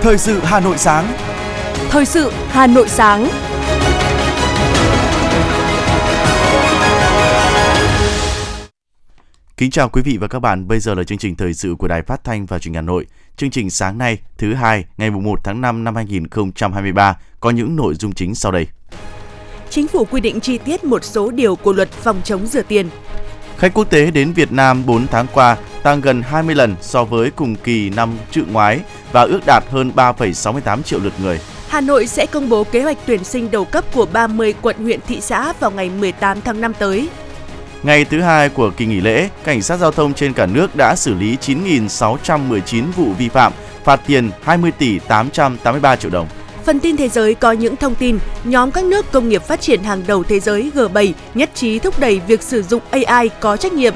Thời sự Hà Nội sáng. Thời sự Hà Nội sáng. Kính chào quý vị và các bạn, bây giờ là chương trình thời sự của Đài Phát thanh và Truyền hình Hà Nội. Chương trình sáng nay, thứ hai, ngày 1 tháng 5 năm 2023 có những nội dung chính sau đây. Chính phủ quy định chi tiết một số điều của luật phòng chống rửa tiền. Khách quốc tế đến Việt Nam 4 tháng qua tăng gần 20 lần so với cùng kỳ năm trước ngoái và ước đạt hơn 3,68 triệu lượt người. Hà Nội sẽ công bố kế hoạch tuyển sinh đầu cấp của 30 quận huyện thị xã vào ngày 18 tháng 5 tới. Ngày thứ hai của kỳ nghỉ lễ, cảnh sát giao thông trên cả nước đã xử lý 9.619 vụ vi phạm, phạt tiền 20 tỷ 883 triệu đồng. Phần tin thế giới có những thông tin, nhóm các nước công nghiệp phát triển hàng đầu thế giới G7 nhất trí thúc đẩy việc sử dụng AI có trách nhiệm.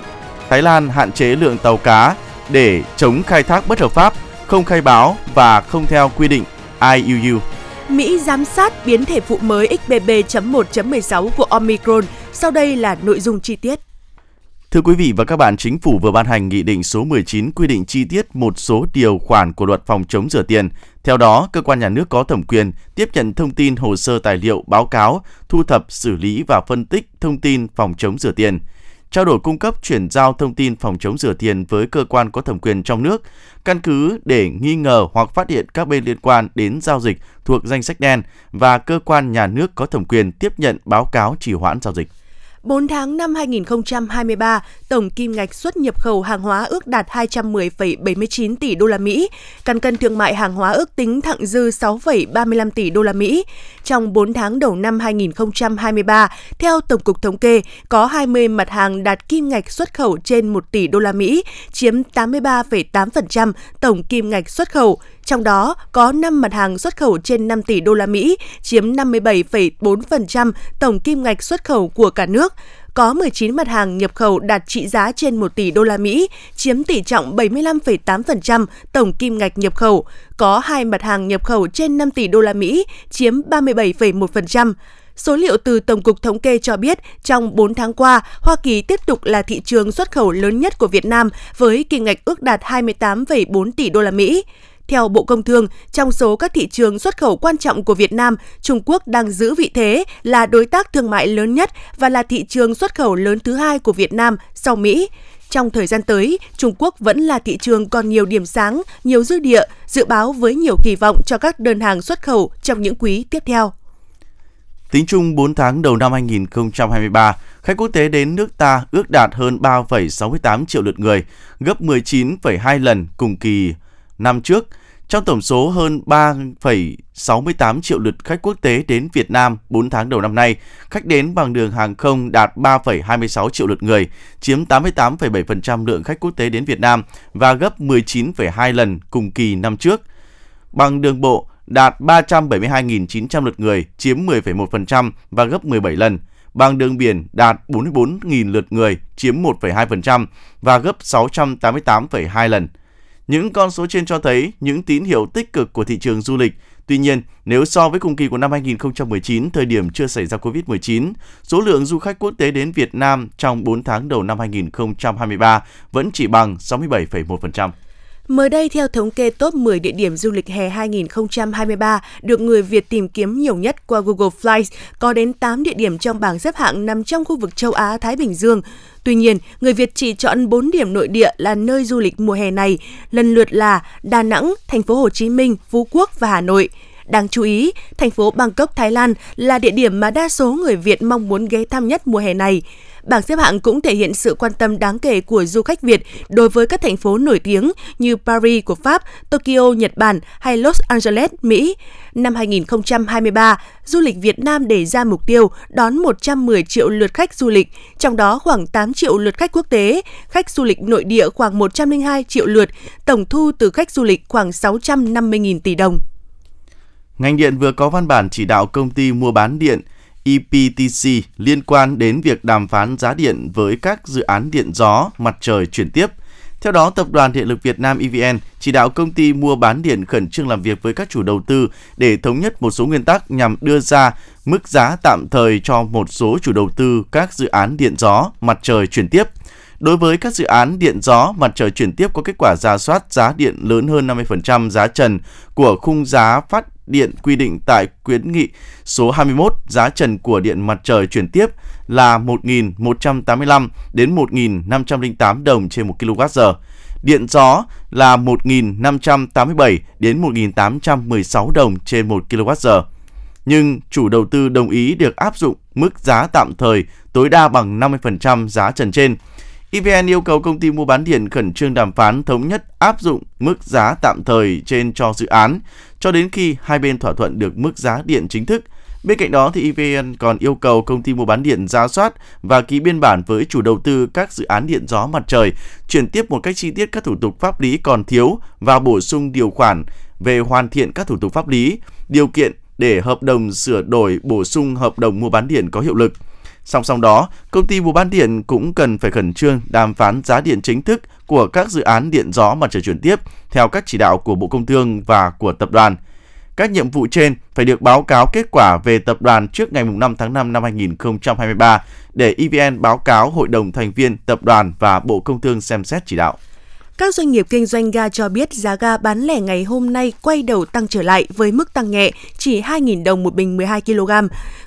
Thái Lan hạn chế lượng tàu cá để chống khai thác bất hợp pháp, không khai báo và không theo quy định IUU. Mỹ giám sát biến thể phụ mới XBB.1.16 của Omicron. Sau đây là nội dung chi tiết. Thưa quý vị và các bạn, Chính phủ vừa ban hành Nghị định số 19 quy định chi tiết một số điều khoản của luật phòng chống rửa tiền. Theo đó, cơ quan nhà nước có thẩm quyền tiếp nhận thông tin hồ sơ tài liệu, báo cáo, thu thập, xử lý và phân tích thông tin phòng chống rửa tiền trao đổi cung cấp chuyển giao thông tin phòng chống rửa tiền với cơ quan có thẩm quyền trong nước, căn cứ để nghi ngờ hoặc phát hiện các bên liên quan đến giao dịch thuộc danh sách đen và cơ quan nhà nước có thẩm quyền tiếp nhận báo cáo trì hoãn giao dịch. 4 tháng năm 2023, tổng kim ngạch xuất nhập khẩu hàng hóa ước đạt 210,79 tỷ đô la Mỹ, cán cân thương mại hàng hóa ước tính thặng dư 6,35 tỷ đô la Mỹ. Trong 4 tháng đầu năm 2023, theo Tổng cục Thống kê, có 20 mặt hàng đạt kim ngạch xuất khẩu trên 1 tỷ đô la Mỹ, chiếm 83,8% tổng kim ngạch xuất khẩu. Trong đó có 5 mặt hàng xuất khẩu trên 5 tỷ đô la Mỹ, chiếm 57,4% tổng kim ngạch xuất khẩu của cả nước có 19 mặt hàng nhập khẩu đạt trị giá trên 1 tỷ đô la Mỹ, chiếm tỷ trọng 75,8% tổng kim ngạch nhập khẩu. Có hai mặt hàng nhập khẩu trên 5 tỷ đô la Mỹ, chiếm 37,1%. Số liệu từ Tổng cục Thống kê cho biết, trong 4 tháng qua, Hoa Kỳ tiếp tục là thị trường xuất khẩu lớn nhất của Việt Nam với kim ngạch ước đạt 28,4 tỷ đô la Mỹ. Theo Bộ Công Thương, trong số các thị trường xuất khẩu quan trọng của Việt Nam, Trung Quốc đang giữ vị thế là đối tác thương mại lớn nhất và là thị trường xuất khẩu lớn thứ hai của Việt Nam sau Mỹ. Trong thời gian tới, Trung Quốc vẫn là thị trường còn nhiều điểm sáng, nhiều dư địa, dự báo với nhiều kỳ vọng cho các đơn hàng xuất khẩu trong những quý tiếp theo. Tính chung 4 tháng đầu năm 2023, khách quốc tế đến nước ta ước đạt hơn 3,68 triệu lượt người, gấp 19,2 lần cùng kỳ năm trước. Trong tổng số hơn 3,68 triệu lượt khách quốc tế đến Việt Nam 4 tháng đầu năm nay, khách đến bằng đường hàng không đạt 3,26 triệu lượt người, chiếm 88,7% lượng khách quốc tế đến Việt Nam và gấp 19,2 lần cùng kỳ năm trước. Bằng đường bộ đạt 372.900 lượt người, chiếm 10,1% và gấp 17 lần. Bằng đường biển đạt 44.000 lượt người, chiếm 1,2% và gấp 688,2 lần. Những con số trên cho thấy những tín hiệu tích cực của thị trường du lịch. Tuy nhiên, nếu so với cùng kỳ của năm 2019, thời điểm chưa xảy ra Covid-19, số lượng du khách quốc tế đến Việt Nam trong 4 tháng đầu năm 2023 vẫn chỉ bằng 67,1%. Mới đây, theo thống kê top 10 địa điểm du lịch hè 2023 được người Việt tìm kiếm nhiều nhất qua Google Flights, có đến 8 địa điểm trong bảng xếp hạng nằm trong khu vực châu Á-Thái Bình Dương. Tuy nhiên, người Việt chỉ chọn 4 điểm nội địa là nơi du lịch mùa hè này, lần lượt là Đà Nẵng, Thành phố Hồ Chí Minh, Phú Quốc và Hà Nội. Đáng chú ý, thành phố Bangkok, Thái Lan là địa điểm mà đa số người Việt mong muốn ghé thăm nhất mùa hè này. Bảng xếp hạng cũng thể hiện sự quan tâm đáng kể của du khách Việt đối với các thành phố nổi tiếng như Paris của Pháp, Tokyo, Nhật Bản hay Los Angeles, Mỹ. Năm 2023, du lịch Việt Nam đề ra mục tiêu đón 110 triệu lượt khách du lịch, trong đó khoảng 8 triệu lượt khách quốc tế, khách du lịch nội địa khoảng 102 triệu lượt, tổng thu từ khách du lịch khoảng 650.000 tỷ đồng. Ngành điện vừa có văn bản chỉ đạo công ty mua bán điện EPTC liên quan đến việc đàm phán giá điện với các dự án điện gió, mặt trời chuyển tiếp. Theo đó, Tập đoàn Điện lực Việt Nam EVN chỉ đạo công ty mua bán điện khẩn trương làm việc với các chủ đầu tư để thống nhất một số nguyên tắc nhằm đưa ra mức giá tạm thời cho một số chủ đầu tư các dự án điện gió, mặt trời chuyển tiếp – Đối với các dự án điện gió, mặt trời chuyển tiếp có kết quả ra soát giá điện lớn hơn 50% giá trần của khung giá phát điện quy định tại quyến nghị số 21 giá trần của điện mặt trời chuyển tiếp là 1.185 đến 1.508 đồng trên 1 kWh. Điện gió là 1.587 đến 1.816 đồng trên 1 kWh. Nhưng chủ đầu tư đồng ý được áp dụng mức giá tạm thời tối đa bằng 50% giá trần trên. EVN yêu cầu công ty mua bán điện khẩn trương đàm phán thống nhất áp dụng mức giá tạm thời trên cho dự án cho đến khi hai bên thỏa thuận được mức giá điện chính thức. Bên cạnh đó thì EVN còn yêu cầu công ty mua bán điện ra soát và ký biên bản với chủ đầu tư các dự án điện gió mặt trời, chuyển tiếp một cách chi tiết các thủ tục pháp lý còn thiếu và bổ sung điều khoản về hoàn thiện các thủ tục pháp lý, điều kiện để hợp đồng sửa đổi bổ sung hợp đồng mua bán điện có hiệu lực. Song song đó, công ty mua bán điện cũng cần phải khẩn trương đàm phán giá điện chính thức của các dự án điện gió mặt trời chuyển tiếp theo các chỉ đạo của Bộ Công Thương và của tập đoàn. Các nhiệm vụ trên phải được báo cáo kết quả về tập đoàn trước ngày 5 tháng 5 năm 2023 để EVN báo cáo Hội đồng thành viên tập đoàn và Bộ Công Thương xem xét chỉ đạo. Các doanh nghiệp kinh doanh ga cho biết giá ga bán lẻ ngày hôm nay quay đầu tăng trở lại với mức tăng nhẹ chỉ 2.000 đồng một bình 12 kg.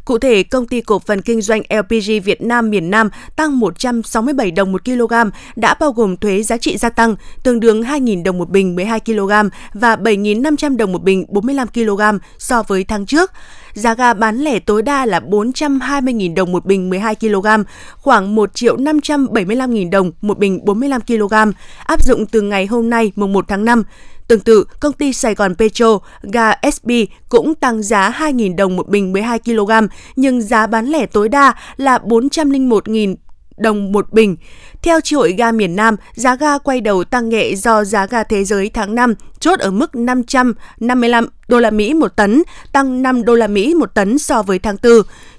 Cụ thể, công ty cổ phần kinh doanh LPG Việt Nam miền Nam tăng 167 đồng một kg đã bao gồm thuế giá trị gia tăng tương đương 2.000 đồng một bình 12 kg và 7.500 đồng một bình 45 kg so với tháng trước giá ga bán lẻ tối đa là 420.000 đồng một bình 12 kg, khoảng 1 triệu 575.000 đồng một bình 45 kg, áp dụng từ ngày hôm nay mùng 1 tháng 5. Tương tự, công ty Sài Gòn Petro, ga SB cũng tăng giá 2.000 đồng một bình 12 kg, nhưng giá bán lẻ tối đa là 401.000 đồng một bình. Theo Chi hội ga miền Nam, giá ga quay đầu tăng nhẹ do giá ga thế giới tháng 5 chốt ở mức 555 đô la Mỹ một tấn, tăng 5 đô la Mỹ một tấn so với tháng 4.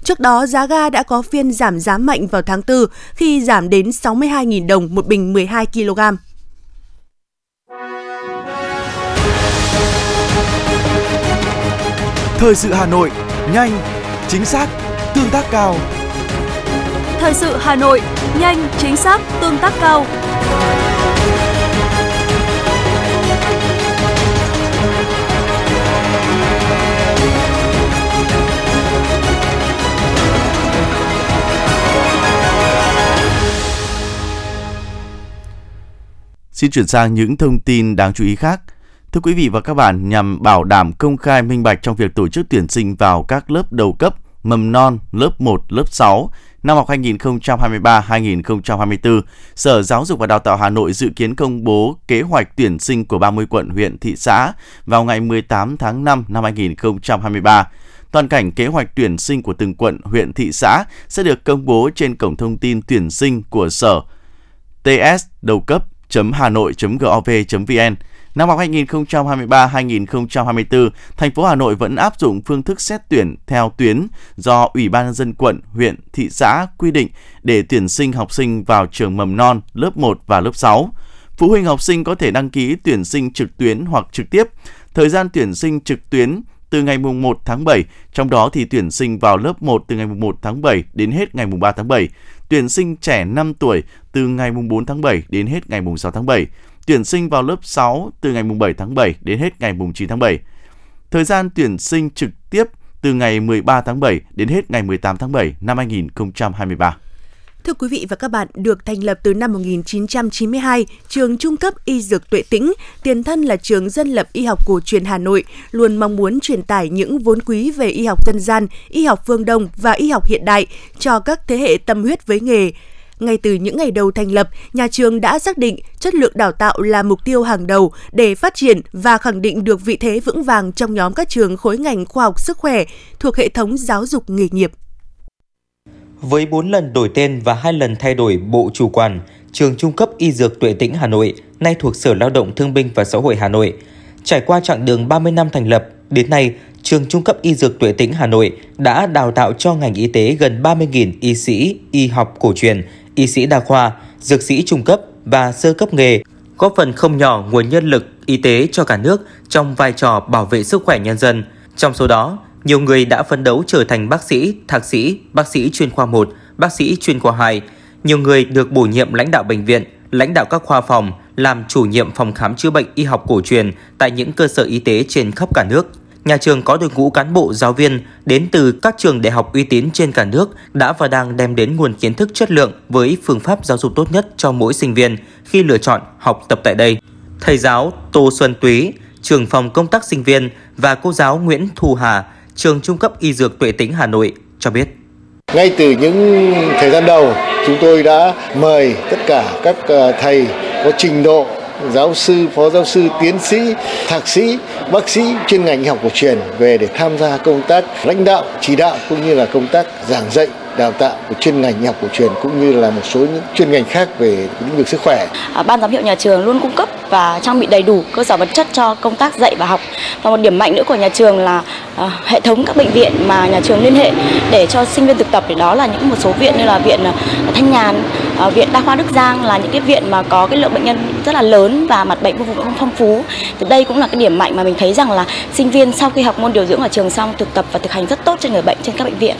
Trước đó, giá ga đã có phiên giảm giá mạnh vào tháng 4 khi giảm đến 62.000 đồng một bình 12 kg. Thời sự Hà Nội, nhanh, chính xác, tương tác cao. Thời sự Hà Nội, nhanh, chính xác, tương tác cao. Xin chuyển sang những thông tin đáng chú ý khác. Thưa quý vị và các bạn, nhằm bảo đảm công khai minh bạch trong việc tổ chức tuyển sinh vào các lớp đầu cấp, mầm non, lớp 1, lớp 6, năm học 2023-2024, Sở Giáo dục và Đào tạo Hà Nội dự kiến công bố kế hoạch tuyển sinh của 30 quận huyện thị xã vào ngày 18 tháng 5 năm 2023. Toàn cảnh kế hoạch tuyển sinh của từng quận, huyện, thị xã sẽ được công bố trên cổng thông tin tuyển sinh của Sở TS đầu cấp .hanoi.gov.vn Năm học 2023-2024, thành phố Hà Nội vẫn áp dụng phương thức xét tuyển theo tuyến do Ủy ban nhân dân quận, huyện, thị xã quy định để tuyển sinh học sinh vào trường mầm non, lớp 1 và lớp 6. Phụ huynh học sinh có thể đăng ký tuyển sinh trực tuyến hoặc trực tiếp. Thời gian tuyển sinh trực tuyến từ ngày mùng 1 tháng 7, trong đó thì tuyển sinh vào lớp 1 từ ngày mùng 1 tháng 7 đến hết ngày mùng 3 tháng 7, tuyển sinh trẻ 5 tuổi từ ngày mùng 4 tháng 7 đến hết ngày mùng 6 tháng 7, tuyển sinh vào lớp 6 từ ngày mùng 7 tháng 7 đến hết ngày mùng 9 tháng 7. Thời gian tuyển sinh trực tiếp từ ngày 13 tháng 7 đến hết ngày 18 tháng 7 năm 2023. Thưa quý vị và các bạn, được thành lập từ năm 1992, trường trung cấp y dược Tuệ Tĩnh, tiền thân là trường dân lập y học cổ truyền Hà Nội, luôn mong muốn truyền tải những vốn quý về y học dân gian, y học phương Đông và y học hiện đại cho các thế hệ tâm huyết với nghề. Ngay từ những ngày đầu thành lập, nhà trường đã xác định chất lượng đào tạo là mục tiêu hàng đầu để phát triển và khẳng định được vị thế vững vàng trong nhóm các trường khối ngành khoa học sức khỏe thuộc hệ thống giáo dục nghề nghiệp. Với 4 lần đổi tên và 2 lần thay đổi bộ chủ quản, trường trung cấp y dược Tuệ Tĩnh Hà Nội nay thuộc Sở Lao động Thương binh và Xã hội Hà Nội. Trải qua chặng đường 30 năm thành lập, đến nay, trường trung cấp y dược Tuệ Tĩnh Hà Nội đã đào tạo cho ngành y tế gần 30.000 y sĩ, y học cổ truyền, y sĩ đa khoa, dược sĩ trung cấp và sơ cấp nghề, góp phần không nhỏ nguồn nhân lực y tế cho cả nước trong vai trò bảo vệ sức khỏe nhân dân. Trong số đó, nhiều người đã phấn đấu trở thành bác sĩ, thạc sĩ, bác sĩ chuyên khoa 1, bác sĩ chuyên khoa 2. Nhiều người được bổ nhiệm lãnh đạo bệnh viện, lãnh đạo các khoa phòng, làm chủ nhiệm phòng khám chữa bệnh y học cổ truyền tại những cơ sở y tế trên khắp cả nước. Nhà trường có đội ngũ cán bộ giáo viên đến từ các trường đại học uy tín trên cả nước đã và đang đem đến nguồn kiến thức chất lượng với phương pháp giáo dục tốt nhất cho mỗi sinh viên khi lựa chọn học tập tại đây. Thầy giáo Tô Xuân Túy, trưởng phòng công tác sinh viên và cô giáo Nguyễn Thu Hà, trường trung cấp y dược Tuệ Tĩnh Hà Nội cho biết. Ngay từ những thời gian đầu, chúng tôi đã mời tất cả các ờ, thầy có trình độ giáo sư, phó giáo sư, tiến sĩ, thạc sĩ, bác sĩ chuyên ngành y học cổ truyền về để tham gia công tác lãnh đạo, chỉ đạo cũng như là công tác giảng dạy đào tạo của chuyên ngành y học cổ truyền cũng như là một số những chuyên ngành khác về lĩnh vực sức khỏe. À, ban giám hiệu nhà trường luôn cung cấp và trang bị đầy đủ cơ sở vật chất cho công tác dạy và học. Và một điểm mạnh nữa của nhà trường là à, hệ thống các bệnh viện mà nhà trường liên hệ để cho sinh viên thực tập thì đó là những một số viện như là viện à, Thanh Nhàn, à, viện Đa khoa Đức Giang là những cái viện mà có cái lượng bệnh nhân rất là lớn và mặt bệnh vô cùng phong phú. Thì đây cũng là cái điểm mạnh mà mình thấy rằng là sinh viên sau khi học môn điều dưỡng ở trường xong thực tập và thực hành rất tốt trên người bệnh trên các bệnh viện.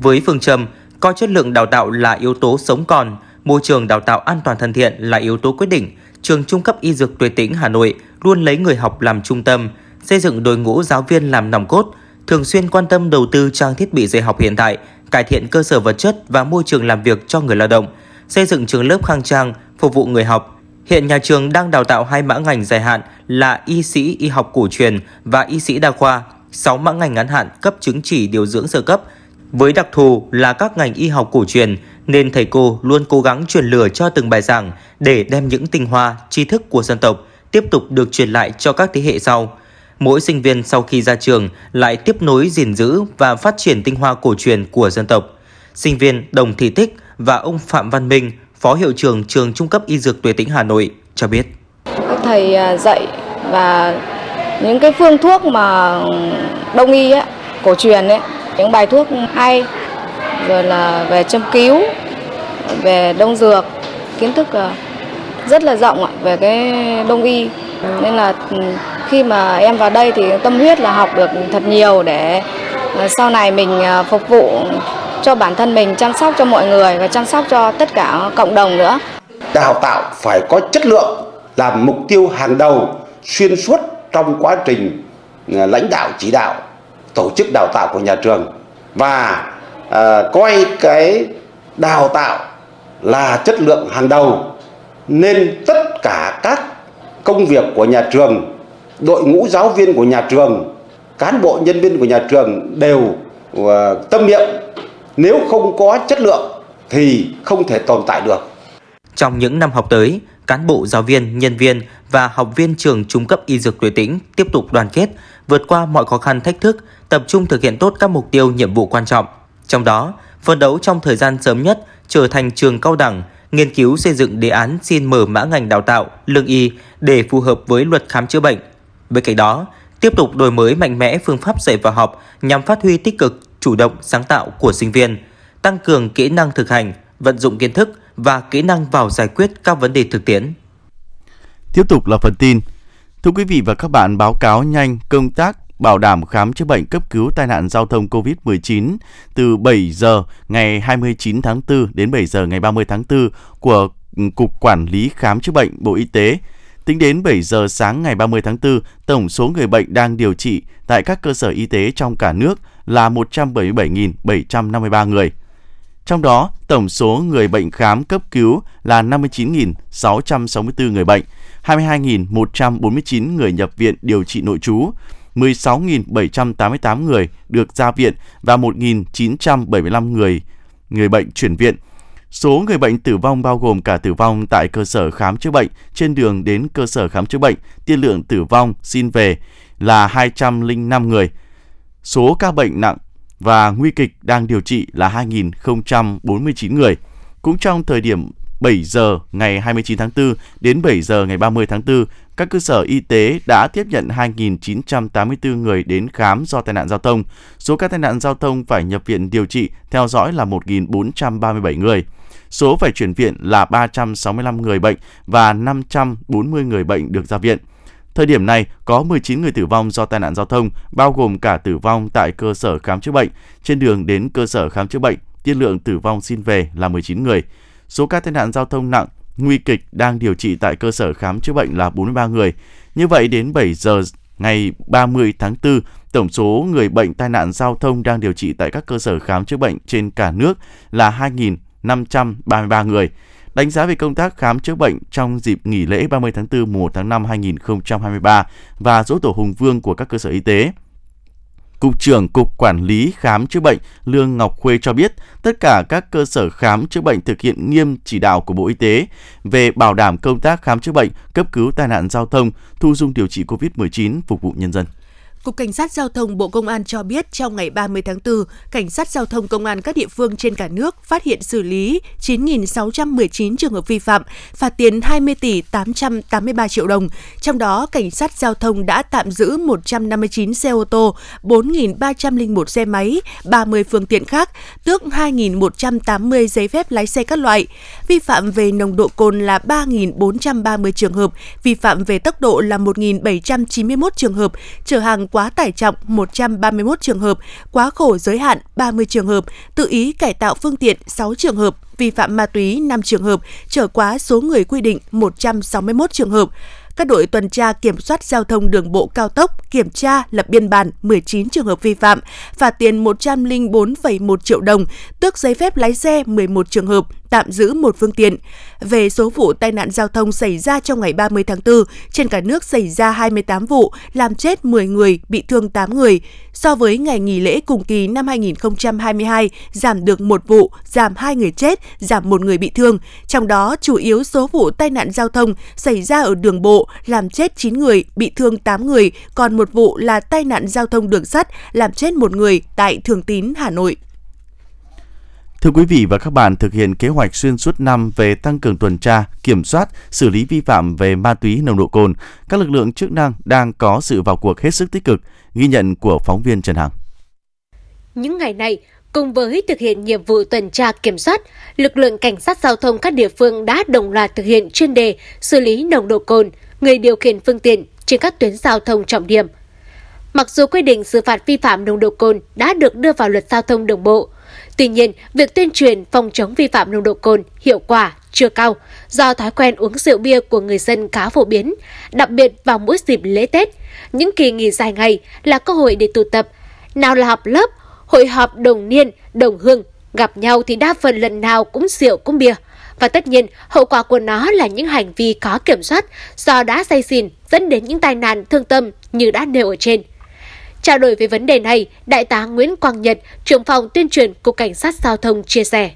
Với phương châm coi chất lượng đào tạo là yếu tố sống còn, môi trường đào tạo an toàn thân thiện là yếu tố quyết định, trường trung cấp y dược Tuệ Tĩnh Hà Nội luôn lấy người học làm trung tâm, xây dựng đội ngũ giáo viên làm nòng cốt, thường xuyên quan tâm đầu tư trang thiết bị dạy học hiện tại, cải thiện cơ sở vật chất và môi trường làm việc cho người lao động, xây dựng trường lớp khang trang phục vụ người học. Hiện nhà trường đang đào tạo hai mã ngành dài hạn là y sĩ y học cổ truyền và y sĩ đa khoa, 6 mã ngành ngắn hạn cấp chứng chỉ điều dưỡng sơ cấp với đặc thù là các ngành y học cổ truyền nên thầy cô luôn cố gắng truyền lửa cho từng bài giảng để đem những tinh hoa, tri thức của dân tộc tiếp tục được truyền lại cho các thế hệ sau. Mỗi sinh viên sau khi ra trường lại tiếp nối gìn giữ và phát triển tinh hoa cổ truyền của dân tộc. Sinh viên Đồng Thị Tích và ông Phạm Văn Minh, Phó Hiệu trưởng Trường Trung cấp Y Dược Tuệ Tĩnh Hà Nội cho biết. Các thầy à, dạy và những cái phương thuốc mà đông y ấy, cổ truyền ấy những bài thuốc hay, rồi là về châm cứu, về đông dược, kiến thức ờ, rất là rộng về cái đông y. Nên là ừ, khi mà em vào đây thì tâm huyết là học được thật nhiều để ờ, sau này mình ờ, phục vụ cho bản thân mình, chăm sóc cho mọi người và chăm sóc cho tất cả cộng đồng nữa. Đào tạo phải có chất lượng là mục tiêu hàng đầu, xuyên suốt trong quá trình lãnh đạo, chỉ đạo tổ chức đào tạo của nhà trường. Và à, coi cái đào tạo là chất lượng hàng đầu nên tất cả các công việc của nhà trường đội ngũ giáo viên của nhà trường cán bộ nhân viên của nhà trường đều uh, tâm niệm nếu không có chất lượng thì không thể tồn tại được. Trong những năm học tới cán bộ giáo viên nhân viên và học viên trường trung cấp y dược tuệ tĩnh tiếp tục đoàn kết vượt qua mọi khó khăn thách thức tập trung thực hiện tốt các mục tiêu nhiệm vụ quan trọng. Trong đó, phấn đấu trong thời gian sớm nhất trở thành trường cao đẳng, nghiên cứu xây dựng đề án xin mở mã ngành đào tạo lương y để phù hợp với luật khám chữa bệnh. Bên cạnh đó, tiếp tục đổi mới mạnh mẽ phương pháp dạy và học nhằm phát huy tích cực, chủ động, sáng tạo của sinh viên, tăng cường kỹ năng thực hành, vận dụng kiến thức và kỹ năng vào giải quyết các vấn đề thực tiễn. Tiếp tục là phần tin. Thưa quý vị và các bạn, báo cáo nhanh công tác bảo đảm khám chữa bệnh cấp cứu tai nạn giao thông COVID-19 từ 7 giờ ngày 29 tháng 4 đến 7 giờ ngày 30 tháng 4 của Cục Quản lý Khám chữa bệnh Bộ Y tế. Tính đến 7 giờ sáng ngày 30 tháng 4, tổng số người bệnh đang điều trị tại các cơ sở y tế trong cả nước là 177.753 người. Trong đó, tổng số người bệnh khám cấp cứu là 59.664 người bệnh, 22.149 người nhập viện điều trị nội trú, 16.788 người được ra viện và 1.975 người người bệnh chuyển viện. Số người bệnh tử vong bao gồm cả tử vong tại cơ sở khám chữa bệnh, trên đường đến cơ sở khám chữa bệnh, tiên lượng tử vong xin về là 205 người. Số ca bệnh nặng và nguy kịch đang điều trị là 2.049 người. Cũng trong thời điểm 7 giờ ngày 29 tháng 4 đến 7 giờ ngày 30 tháng 4, các cơ sở y tế đã tiếp nhận 2.984 người đến khám do tai nạn giao thông. Số các tai nạn giao thông phải nhập viện điều trị theo dõi là 1.437 người. Số phải chuyển viện là 365 người bệnh và 540 người bệnh được ra viện. Thời điểm này, có 19 người tử vong do tai nạn giao thông, bao gồm cả tử vong tại cơ sở khám chữa bệnh. Trên đường đến cơ sở khám chữa bệnh, tiên lượng tử vong xin về là 19 người. Số ca tai nạn giao thông nặng, nguy kịch đang điều trị tại cơ sở khám chữa bệnh là 43 người. Như vậy đến 7 giờ ngày 30 tháng 4, tổng số người bệnh tai nạn giao thông đang điều trị tại các cơ sở khám chữa bệnh trên cả nước là 2.533 người. Đánh giá về công tác khám chữa bệnh trong dịp nghỉ lễ 30 tháng 4 1 tháng 5 2023 và dỗ tổ Hùng Vương của các cơ sở y tế. Cục trưởng Cục Quản lý Khám chữa bệnh Lương Ngọc Khuê cho biết, tất cả các cơ sở khám chữa bệnh thực hiện nghiêm chỉ đạo của Bộ Y tế về bảo đảm công tác khám chữa bệnh, cấp cứu tai nạn giao thông, thu dung điều trị COVID-19 phục vụ nhân dân. Cục Cảnh sát Giao thông Bộ Công an cho biết trong ngày 30 tháng 4, Cảnh sát Giao thông Công an các địa phương trên cả nước phát hiện xử lý 9.619 trường hợp vi phạm, phạt tiền 20 tỷ 883 triệu đồng. Trong đó, Cảnh sát Giao thông đã tạm giữ 159 xe ô tô, 4.301 xe máy, 30 phương tiện khác, tước 2.180 giấy phép lái xe các loại. Vi phạm về nồng độ cồn là 3.430 trường hợp, vi phạm về tốc độ là 1.791 trường hợp, chở hàng quá quá tải trọng 131 trường hợp, quá khổ giới hạn 30 trường hợp, tự ý cải tạo phương tiện 6 trường hợp, vi phạm ma túy 5 trường hợp, trở quá số người quy định 161 trường hợp. Các đội tuần tra kiểm soát giao thông đường bộ cao tốc kiểm tra lập biên bản 19 trường hợp vi phạm, phạt tiền 104,1 triệu đồng, tước giấy phép lái xe 11 trường hợp, tạm giữ một phương tiện. Về số vụ tai nạn giao thông xảy ra trong ngày 30 tháng 4, trên cả nước xảy ra 28 vụ, làm chết 10 người, bị thương 8 người. So với ngày nghỉ lễ cùng kỳ năm 2022, giảm được một vụ, giảm 2 người chết, giảm một người bị thương. Trong đó, chủ yếu số vụ tai nạn giao thông xảy ra ở đường bộ, làm chết 9 người, bị thương 8 người, còn một vụ là tai nạn giao thông đường sắt, làm chết một người tại Thường Tín, Hà Nội. Thưa quý vị và các bạn, thực hiện kế hoạch xuyên suốt năm về tăng cường tuần tra, kiểm soát, xử lý vi phạm về ma túy nồng độ cồn, các lực lượng chức năng đang có sự vào cuộc hết sức tích cực, ghi nhận của phóng viên Trần Hằng. Những ngày này, cùng với thực hiện nhiệm vụ tuần tra kiểm soát, lực lượng cảnh sát giao thông các địa phương đã đồng loạt thực hiện chuyên đề xử lý nồng độ cồn, người điều khiển phương tiện trên các tuyến giao thông trọng điểm. Mặc dù quy định xử phạt vi phạm nồng độ cồn đã được đưa vào luật giao thông đường bộ, Tuy nhiên, việc tuyên truyền phòng chống vi phạm nồng độ cồn hiệu quả chưa cao do thói quen uống rượu bia của người dân khá phổ biến, đặc biệt vào mỗi dịp lễ Tết. Những kỳ nghỉ dài ngày là cơ hội để tụ tập, nào là họp lớp, hội họp đồng niên, đồng hương, gặp nhau thì đa phần lần nào cũng rượu cũng bia. Và tất nhiên, hậu quả của nó là những hành vi có kiểm soát do đã say xỉn dẫn đến những tai nạn thương tâm như đã nêu ở trên. Trao đổi về vấn đề này, Đại tá Nguyễn Quang Nhật, trưởng phòng tuyên truyền Cục Cảnh sát Giao thông chia sẻ.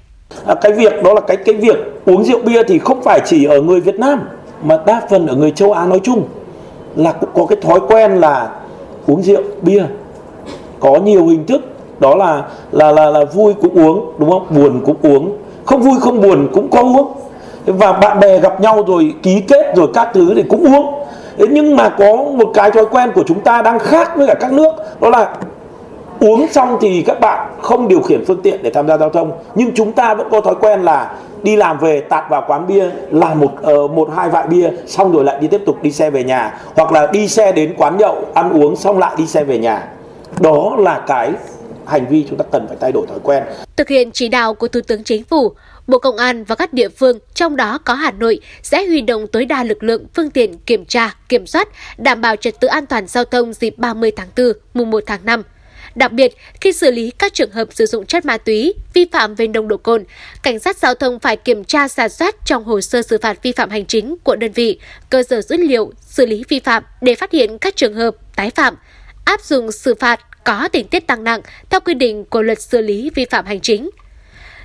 À, cái việc đó là cái cái việc uống rượu bia thì không phải chỉ ở người Việt Nam mà đa phần ở người châu Á nói chung là cũng có cái thói quen là uống rượu bia. Có nhiều hình thức đó là là là là vui cũng uống đúng không? Buồn cũng uống. Không vui không buồn cũng có uống. Và bạn bè gặp nhau rồi ký kết rồi các thứ thì cũng uống thế nhưng mà có một cái thói quen của chúng ta đang khác với cả các nước đó là uống xong thì các bạn không điều khiển phương tiện để tham gia giao thông. Nhưng chúng ta vẫn có thói quen là đi làm về tạt vào quán bia làm một uh, một hai vại bia xong rồi lại đi tiếp tục đi xe về nhà. Hoặc là đi xe đến quán nhậu ăn uống xong lại đi xe về nhà. Đó là cái hành vi chúng ta cần phải thay đổi thói quen. Thực hiện chỉ đạo của Thủ tướng Chính phủ, Bộ Công an và các địa phương, trong đó có Hà Nội, sẽ huy động tối đa lực lượng, phương tiện kiểm tra, kiểm soát, đảm bảo trật tự an toàn giao thông dịp 30 tháng 4, mùng 1 tháng 5. Đặc biệt, khi xử lý các trường hợp sử dụng chất ma túy, vi phạm về nồng độ cồn, cảnh sát giao thông phải kiểm tra giả soát trong hồ sơ xử phạt vi phạm hành chính của đơn vị, cơ sở dữ liệu xử lý vi phạm để phát hiện các trường hợp tái phạm, áp dụng xử phạt có tình tiết tăng nặng theo quy định của luật xử lý vi phạm hành chính.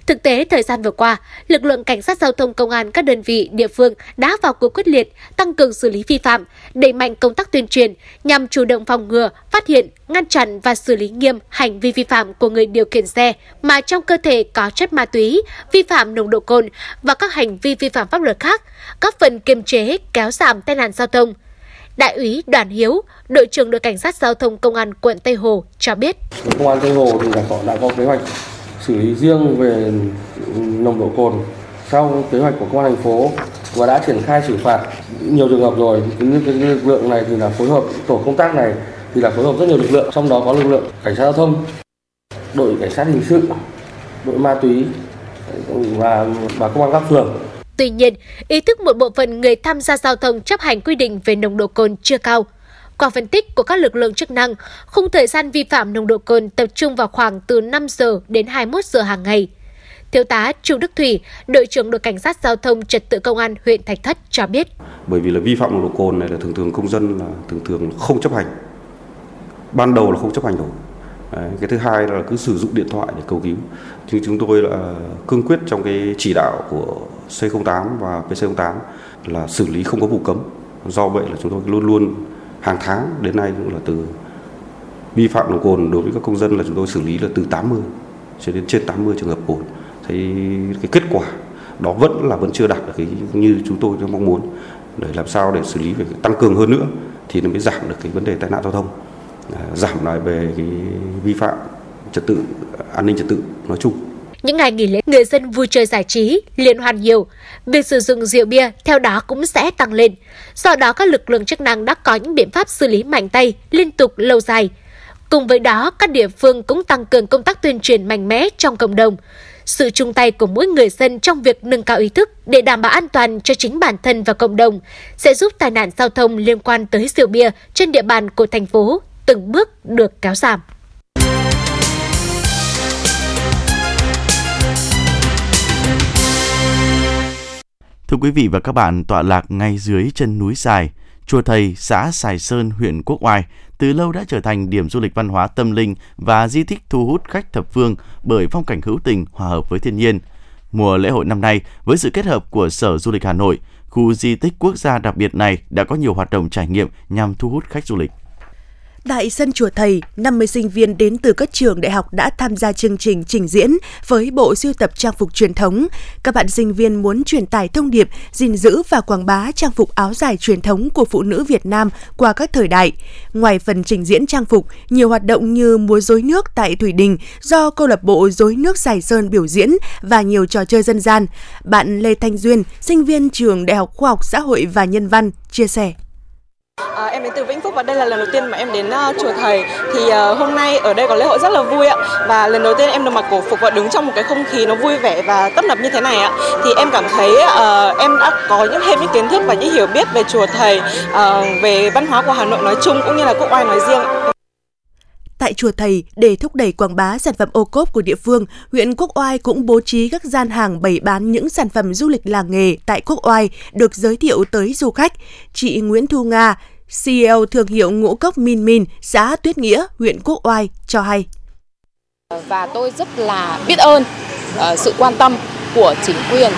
Thực tế, thời gian vừa qua, lực lượng cảnh sát giao thông công an các đơn vị địa phương đã vào cuộc quyết liệt, tăng cường xử lý vi phạm, đẩy mạnh công tác tuyên truyền nhằm chủ động phòng ngừa, phát hiện, ngăn chặn và xử lý nghiêm hành vi vi phạm của người điều khiển xe mà trong cơ thể có chất ma túy, vi phạm nồng độ cồn và các hành vi vi phạm pháp luật khác, góp phần kiềm chế, kéo giảm tai nạn giao thông. Đại úy Đoàn Hiếu, đội trưởng đội cảnh sát giao thông công an quận Tây Hồ cho biết. Công an Tây Hồ thì đã có, đã có kế hoạch xử lý riêng về nồng độ cồn sau kế hoạch của công an thành phố và đã triển khai xử phạt nhiều trường hợp rồi những cái lực lượng này thì là phối hợp tổ công tác này thì là phối hợp rất nhiều lực lượng trong đó có lực lượng cảnh sát giao thông đội cảnh sát hình sự đội ma túy và và công an các phường Tuy nhiên, ý thức một bộ phận người tham gia giao thông chấp hành quy định về nồng độ cồn chưa cao. Qua phân tích của các lực lượng chức năng, khung thời gian vi phạm nồng độ cồn tập trung vào khoảng từ 5 giờ đến 21 giờ hàng ngày. Thiếu tá Chu Đức Thủy, đội trưởng đội cảnh sát giao thông trật tự công an huyện Thạch Thất cho biết. Bởi vì là vi phạm nồng độ cồn này là thường thường công dân là thường thường không chấp hành. Ban đầu là không chấp hành rồi. Đấy, cái thứ hai là cứ sử dụng điện thoại để cầu cứu. Nhưng chúng tôi là cương quyết trong cái chỉ đạo của C08 và PC08 là xử lý không có vụ cấm. Do vậy là chúng tôi luôn luôn hàng tháng đến nay cũng là từ vi phạm nồng độ cồn đối với các công dân là chúng tôi xử lý là từ 80 cho đến trên 80 trường hợp cồn. Thấy cái kết quả đó vẫn là vẫn chưa đạt được cái như chúng tôi mong muốn để làm sao để xử lý về tăng cường hơn nữa thì nó mới giảm được cái vấn đề tai nạn giao thông à, giảm lại về cái vi phạm trật tự an ninh trật tự nói chung những ngày nghỉ lễ, người dân vui chơi giải trí, liên hoan nhiều. Việc sử dụng rượu bia theo đó cũng sẽ tăng lên. Do đó, các lực lượng chức năng đã có những biện pháp xử lý mạnh tay, liên tục, lâu dài. Cùng với đó, các địa phương cũng tăng cường công tác tuyên truyền mạnh mẽ trong cộng đồng. Sự chung tay của mỗi người dân trong việc nâng cao ý thức để đảm bảo an toàn cho chính bản thân và cộng đồng sẽ giúp tai nạn giao thông liên quan tới rượu bia trên địa bàn của thành phố từng bước được kéo giảm. Thưa quý vị và các bạn, tọa lạc ngay dưới chân núi Sài, chùa Thầy, xã Sài Sơn, huyện Quốc Oai từ lâu đã trở thành điểm du lịch văn hóa tâm linh và di tích thu hút khách thập phương bởi phong cảnh hữu tình hòa hợp với thiên nhiên. Mùa lễ hội năm nay, với sự kết hợp của Sở Du lịch Hà Nội, khu di tích quốc gia đặc biệt này đã có nhiều hoạt động trải nghiệm nhằm thu hút khách du lịch. Tại sân chùa Thầy, 50 sinh viên đến từ các trường đại học đã tham gia chương trình trình diễn với bộ sưu tập trang phục truyền thống. Các bạn sinh viên muốn truyền tải thông điệp, gìn giữ và quảng bá trang phục áo dài truyền thống của phụ nữ Việt Nam qua các thời đại. Ngoài phần trình diễn trang phục, nhiều hoạt động như múa rối nước tại Thủy Đình do câu lạc bộ rối nước Sài Sơn biểu diễn và nhiều trò chơi dân gian. Bạn Lê Thanh Duyên, sinh viên trường Đại học Khoa học Xã hội và Nhân văn, chia sẻ. À, em đến từ Vĩnh Phúc và đây là lần đầu tiên mà em đến uh, chùa thầy. Thì uh, hôm nay ở đây có lễ hội rất là vui ạ. Và lần đầu tiên em được mặc cổ phục và đứng trong một cái không khí nó vui vẻ và tấp nập như thế này ạ. Thì em cảm thấy uh, em đã có những thêm những kiến thức và những hiểu biết về chùa thầy uh, về văn hóa của Hà Nội nói chung cũng như là Quốc Oai nói riêng. Tại chùa Thầy, để thúc đẩy quảng bá sản phẩm ô cốp của địa phương, huyện Quốc Oai cũng bố trí các gian hàng bày bán những sản phẩm du lịch làng nghề tại Quốc Oai được giới thiệu tới du khách. Chị Nguyễn Thu Nga, CEO thương hiệu ngũ cốc Min Min, xã Tuyết Nghĩa, huyện Quốc Oai cho hay. Và tôi rất là biết ơn ờ, sự quan tâm của chính quyền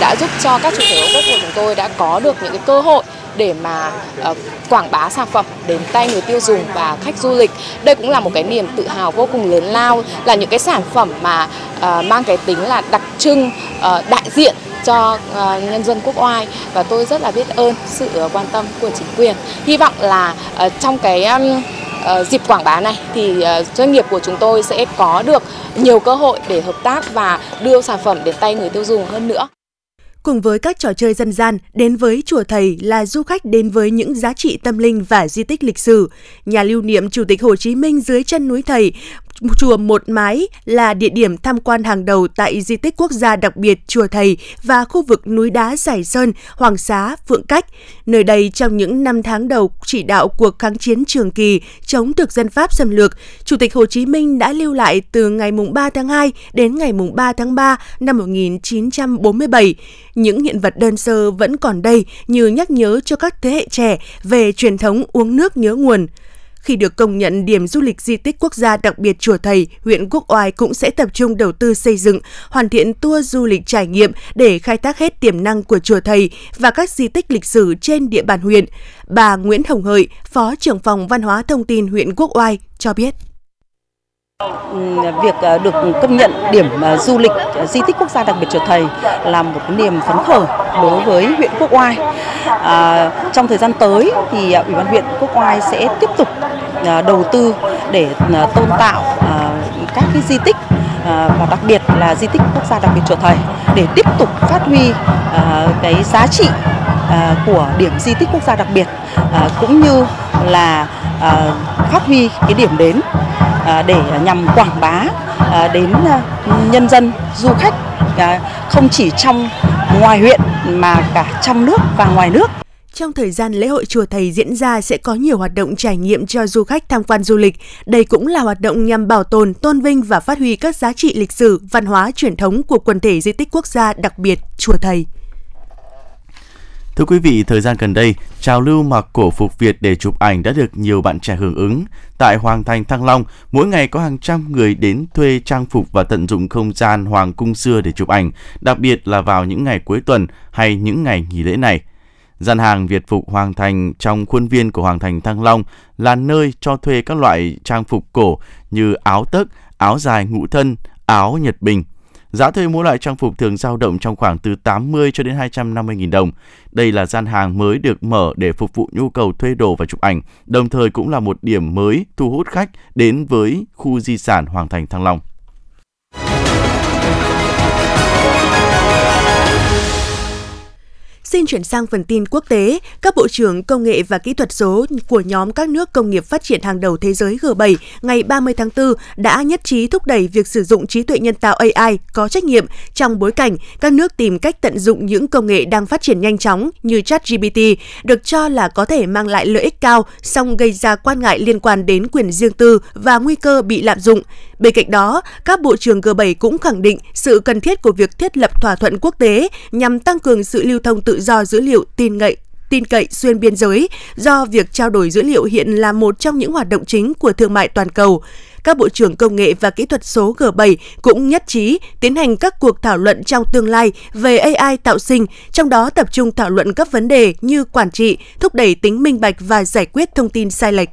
đã giúp cho các chủ thể ô cốp của chúng tôi đã có được những cái cơ hội để mà uh, quảng bá sản phẩm đến tay người tiêu dùng và khách du lịch. Đây cũng là một cái niềm tự hào vô cùng lớn lao là những cái sản phẩm mà uh, mang cái tính là đặc trưng uh, đại diện cho nhân dân quốc oai và tôi rất là biết ơn sự quan tâm của chính quyền. Hy vọng là trong cái dịp quảng bá này thì doanh nghiệp của chúng tôi sẽ có được nhiều cơ hội để hợp tác và đưa sản phẩm đến tay người tiêu dùng hơn nữa. Cùng với các trò chơi dân gian, đến với chùa Thầy là du khách đến với những giá trị tâm linh và di tích lịch sử. Nhà lưu niệm Chủ tịch Hồ Chí Minh dưới chân núi Thầy, chùa Một Mái là địa điểm tham quan hàng đầu tại di tích quốc gia đặc biệt Chùa Thầy và khu vực núi đá Giải Sơn, Hoàng Xá, Phượng Cách. Nơi đây trong những năm tháng đầu chỉ đạo cuộc kháng chiến trường kỳ chống thực dân Pháp xâm lược, Chủ tịch Hồ Chí Minh đã lưu lại từ ngày 3 tháng 2 đến ngày 3 tháng 3 năm 1947. Những hiện vật đơn sơ vẫn còn đây như nhắc nhớ cho các thế hệ trẻ về truyền thống uống nước nhớ nguồn. Khi được công nhận điểm du lịch di tích quốc gia đặc biệt Chùa Thầy, huyện Quốc Oai cũng sẽ tập trung đầu tư xây dựng, hoàn thiện tour du lịch trải nghiệm để khai thác hết tiềm năng của Chùa Thầy và các di tích lịch sử trên địa bàn huyện. Bà Nguyễn Hồng Hợi, Phó trưởng phòng Văn hóa Thông tin huyện Quốc Oai cho biết. Việc à, được công nhận điểm à, du lịch à, di tích quốc gia đặc biệt chùa Thầy là một niềm phấn khởi đối với huyện Quốc Oai. À, trong thời gian tới thì Ủy ban huyện Quốc Oai sẽ tiếp tục À, đầu tư để à, tôn tạo à, các cái di tích và đặc biệt là di tích quốc gia đặc biệt chùa Thầy để tiếp tục phát huy cái giá trị của điểm di tích quốc gia đặc biệt cũng như là phát huy cái điểm đến để nhằm quảng bá đến nhân dân, du khách không chỉ trong ngoài huyện mà cả trong nước và ngoài nước. Trong thời gian lễ hội chùa Thầy diễn ra sẽ có nhiều hoạt động trải nghiệm cho du khách tham quan du lịch. Đây cũng là hoạt động nhằm bảo tồn, tôn vinh và phát huy các giá trị lịch sử, văn hóa, truyền thống của quần thể di tích quốc gia đặc biệt chùa Thầy. Thưa quý vị, thời gian gần đây, trào lưu mặc cổ phục Việt để chụp ảnh đã được nhiều bạn trẻ hưởng ứng. Tại Hoàng Thành Thăng Long, mỗi ngày có hàng trăm người đến thuê trang phục và tận dụng không gian hoàng cung xưa để chụp ảnh, đặc biệt là vào những ngày cuối tuần hay những ngày nghỉ lễ này. Gian hàng Việt Phục Hoàng Thành trong khuôn viên của Hoàng Thành Thăng Long là nơi cho thuê các loại trang phục cổ như áo tấc, áo dài ngũ thân, áo nhật bình – Giá thuê mỗi loại trang phục thường dao động trong khoảng từ 80 cho đến 250 000 đồng. Đây là gian hàng mới được mở để phục vụ nhu cầu thuê đồ và chụp ảnh, đồng thời cũng là một điểm mới thu hút khách đến với khu di sản Hoàng Thành Thăng Long. Xin chuyển sang phần tin quốc tế. Các bộ trưởng công nghệ và kỹ thuật số của nhóm các nước công nghiệp phát triển hàng đầu thế giới G7 ngày 30 tháng 4 đã nhất trí thúc đẩy việc sử dụng trí tuệ nhân tạo AI có trách nhiệm trong bối cảnh các nước tìm cách tận dụng những công nghệ đang phát triển nhanh chóng như ChatGPT được cho là có thể mang lại lợi ích cao song gây ra quan ngại liên quan đến quyền riêng tư và nguy cơ bị lạm dụng. Bên cạnh đó, các bộ trưởng G7 cũng khẳng định sự cần thiết của việc thiết lập thỏa thuận quốc tế nhằm tăng cường sự lưu thông tự do dữ liệu tin cậy tin cậy xuyên biên giới do việc trao đổi dữ liệu hiện là một trong những hoạt động chính của thương mại toàn cầu. Các bộ trưởng công nghệ và kỹ thuật số G7 cũng nhất trí tiến hành các cuộc thảo luận trong tương lai về AI tạo sinh, trong đó tập trung thảo luận các vấn đề như quản trị, thúc đẩy tính minh bạch và giải quyết thông tin sai lệch.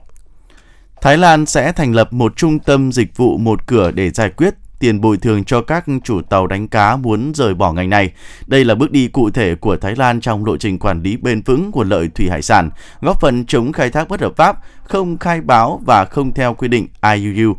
Thái Lan sẽ thành lập một trung tâm dịch vụ một cửa để giải quyết tiền bồi thường cho các chủ tàu đánh cá muốn rời bỏ ngành này. Đây là bước đi cụ thể của Thái Lan trong lộ trình quản lý bền vững nguồn lợi thủy hải sản, góp phần chống khai thác bất hợp pháp, không khai báo và không theo quy định IUU.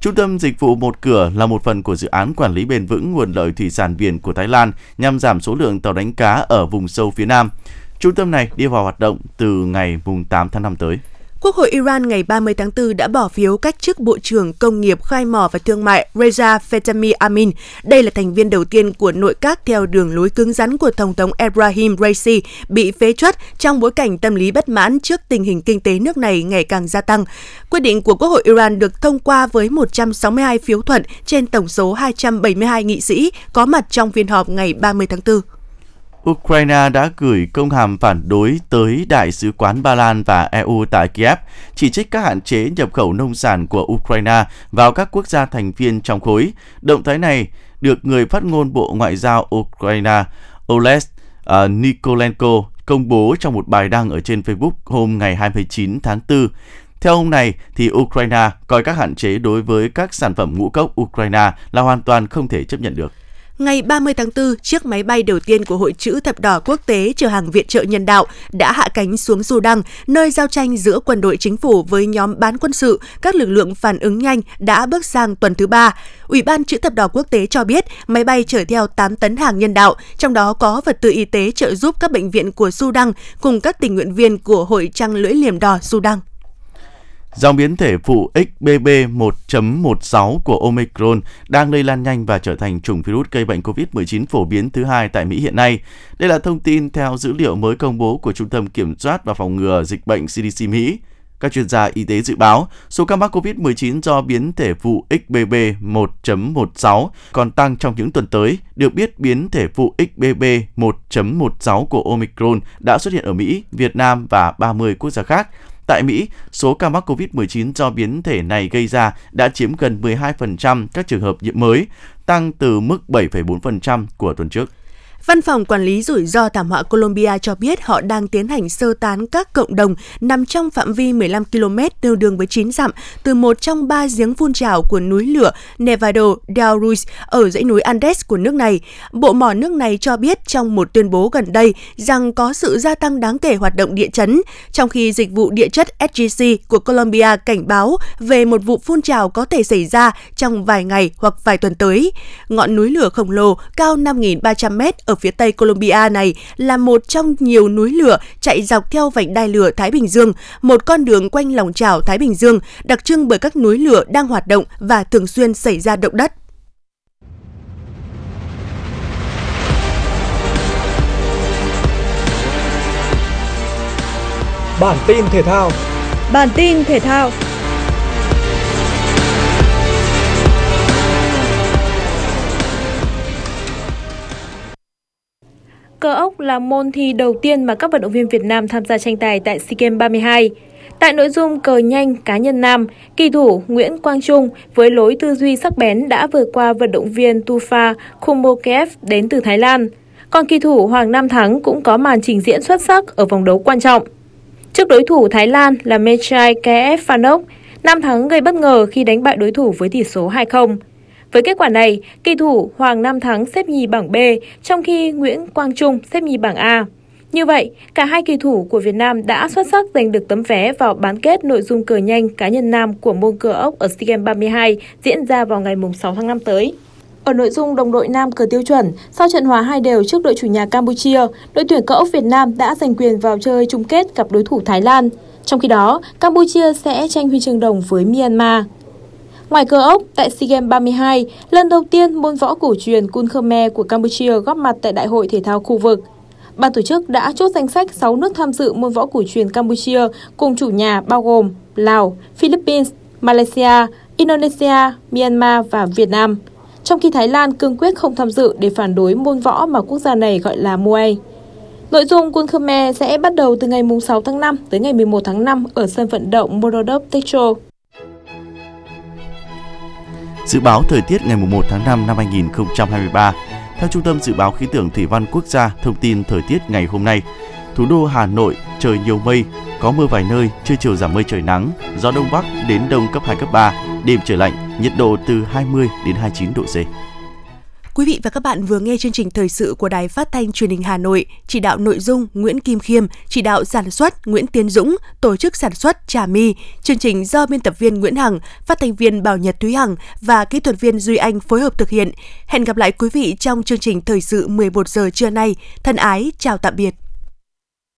Trung tâm dịch vụ một cửa là một phần của dự án quản lý bền vững nguồn lợi thủy sản biển của Thái Lan nhằm giảm số lượng tàu đánh cá ở vùng sâu phía Nam. Trung tâm này đi vào hoạt động từ ngày 8 tháng 5 tới. Quốc hội Iran ngày 30 tháng 4 đã bỏ phiếu cách chức Bộ trưởng Công nghiệp Khai mỏ và Thương mại Reza Fetami Amin. Đây là thành viên đầu tiên của nội các theo đường lối cứng rắn của Tổng thống Ebrahim Raisi bị phế truất trong bối cảnh tâm lý bất mãn trước tình hình kinh tế nước này ngày càng gia tăng. Quyết định của Quốc hội Iran được thông qua với 162 phiếu thuận trên tổng số 272 nghị sĩ có mặt trong phiên họp ngày 30 tháng 4. Ukraine đã gửi công hàm phản đối tới Đại sứ quán Ba Lan và EU tại Kiev, chỉ trích các hạn chế nhập khẩu nông sản của Ukraine vào các quốc gia thành viên trong khối. Động thái này được người phát ngôn Bộ Ngoại giao Ukraine Oles uh, à, Nikolenko công bố trong một bài đăng ở trên Facebook hôm ngày 29 tháng 4. Theo ông này, thì Ukraine coi các hạn chế đối với các sản phẩm ngũ cốc Ukraine là hoàn toàn không thể chấp nhận được. Ngày 30 tháng 4, chiếc máy bay đầu tiên của Hội chữ Thập đỏ quốc tế chở hàng viện trợ nhân đạo đã hạ cánh xuống Sudan, nơi giao tranh giữa quân đội chính phủ với nhóm bán quân sự, các lực lượng phản ứng nhanh đã bước sang tuần thứ ba. Ủy ban chữ thập đỏ quốc tế cho biết máy bay chở theo 8 tấn hàng nhân đạo, trong đó có vật tư y tế trợ giúp các bệnh viện của Sudan cùng các tình nguyện viên của Hội trăng lưỡi liềm đỏ Sudan. Dòng biến thể phụ XBB 1.16 của Omicron đang lây lan nhanh và trở thành chủng virus gây bệnh COVID-19 phổ biến thứ hai tại Mỹ hiện nay. Đây là thông tin theo dữ liệu mới công bố của Trung tâm Kiểm soát và Phòng ngừa Dịch bệnh CDC Mỹ. Các chuyên gia y tế dự báo số ca mắc COVID-19 do biến thể phụ XBB 1.16 còn tăng trong những tuần tới. Được biết, biến thể phụ XBB 1.16 của Omicron đã xuất hiện ở Mỹ, Việt Nam và 30 quốc gia khác. Tại Mỹ, số ca mắc COVID-19 do biến thể này gây ra đã chiếm gần 12% các trường hợp nhiễm mới, tăng từ mức 7,4% của tuần trước. Văn phòng Quản lý rủi ro thảm họa Colombia cho biết họ đang tiến hành sơ tán các cộng đồng nằm trong phạm vi 15 km tương đương với 9 dặm từ một trong ba giếng phun trào của núi lửa Nevado del Ruiz ở dãy núi Andes của nước này. Bộ mỏ nước này cho biết trong một tuyên bố gần đây rằng có sự gia tăng đáng kể hoạt động địa chấn, trong khi dịch vụ địa chất SGC của Colombia cảnh báo về một vụ phun trào có thể xảy ra trong vài ngày hoặc vài tuần tới. Ngọn núi lửa khổng lồ cao 5.300 m ở phía tây Colombia này là một trong nhiều núi lửa chạy dọc theo vành đai lửa Thái Bình Dương, một con đường quanh lòng chảo Thái Bình Dương, đặc trưng bởi các núi lửa đang hoạt động và thường xuyên xảy ra động đất. Bản tin thể thao Bản tin thể thao Cờ ốc là môn thi đầu tiên mà các vận động viên Việt Nam tham gia tranh tài tại SEA Games 32. Tại nội dung cờ nhanh cá nhân nam, kỳ thủ Nguyễn Quang Trung với lối tư duy sắc bén đã vượt qua vận động viên Tufa Kumokev đến từ Thái Lan. Còn kỳ thủ Hoàng Nam Thắng cũng có màn trình diễn xuất sắc ở vòng đấu quan trọng. Trước đối thủ Thái Lan là Mechai KF Phanok, Nam Thắng gây bất ngờ khi đánh bại đối thủ với tỷ số 2-0. Với kết quả này, kỳ thủ Hoàng Nam Thắng xếp nhì bảng B, trong khi Nguyễn Quang Trung xếp nhì bảng A. Như vậy, cả hai kỳ thủ của Việt Nam đã xuất sắc giành được tấm vé vào bán kết nội dung cờ nhanh cá nhân nam của môn cờ ốc ở SEA Games 32 diễn ra vào ngày 6 tháng 5 tới. Ở nội dung đồng đội nam cờ tiêu chuẩn, sau trận hòa hai đều trước đội chủ nhà Campuchia, đội tuyển cờ ốc Việt Nam đã giành quyền vào chơi chung kết gặp đối thủ Thái Lan. Trong khi đó, Campuchia sẽ tranh huy chương đồng với Myanmar. Ngoài cờ ốc, tại SEA Games 32, lần đầu tiên môn võ cổ truyền Kun Khmer của Campuchia góp mặt tại Đại hội Thể thao khu vực. Ban tổ chức đã chốt danh sách 6 nước tham dự môn võ cổ truyền Campuchia cùng chủ nhà bao gồm Lào, Philippines, Malaysia, Indonesia, Myanmar và Việt Nam. Trong khi Thái Lan cương quyết không tham dự để phản đối môn võ mà quốc gia này gọi là Muay. Nội dung Quân Khmer sẽ bắt đầu từ ngày 6 tháng 5 tới ngày 11 tháng 5 ở sân vận động Morodok Techo. Dự báo thời tiết ngày 1 tháng 5 năm 2023 theo Trung tâm Dự báo Khí tượng Thủy văn Quốc gia thông tin thời tiết ngày hôm nay, thủ đô Hà Nội trời nhiều mây, có mưa vài nơi, trưa chiều giảm mây trời nắng, gió đông bắc đến đông cấp 2 cấp 3, đêm trời lạnh, nhiệt độ từ 20 đến 29 độ C. Quý vị và các bạn vừa nghe chương trình thời sự của Đài Phát thanh Truyền hình Hà Nội, chỉ đạo nội dung Nguyễn Kim Khiêm, chỉ đạo sản xuất Nguyễn Tiến Dũng, tổ chức sản xuất Trà My. Chương trình do biên tập viên Nguyễn Hằng, phát thanh viên Bảo Nhật Thúy Hằng và kỹ thuật viên Duy Anh phối hợp thực hiện. Hẹn gặp lại quý vị trong chương trình thời sự 11 giờ trưa nay. Thân ái chào tạm biệt.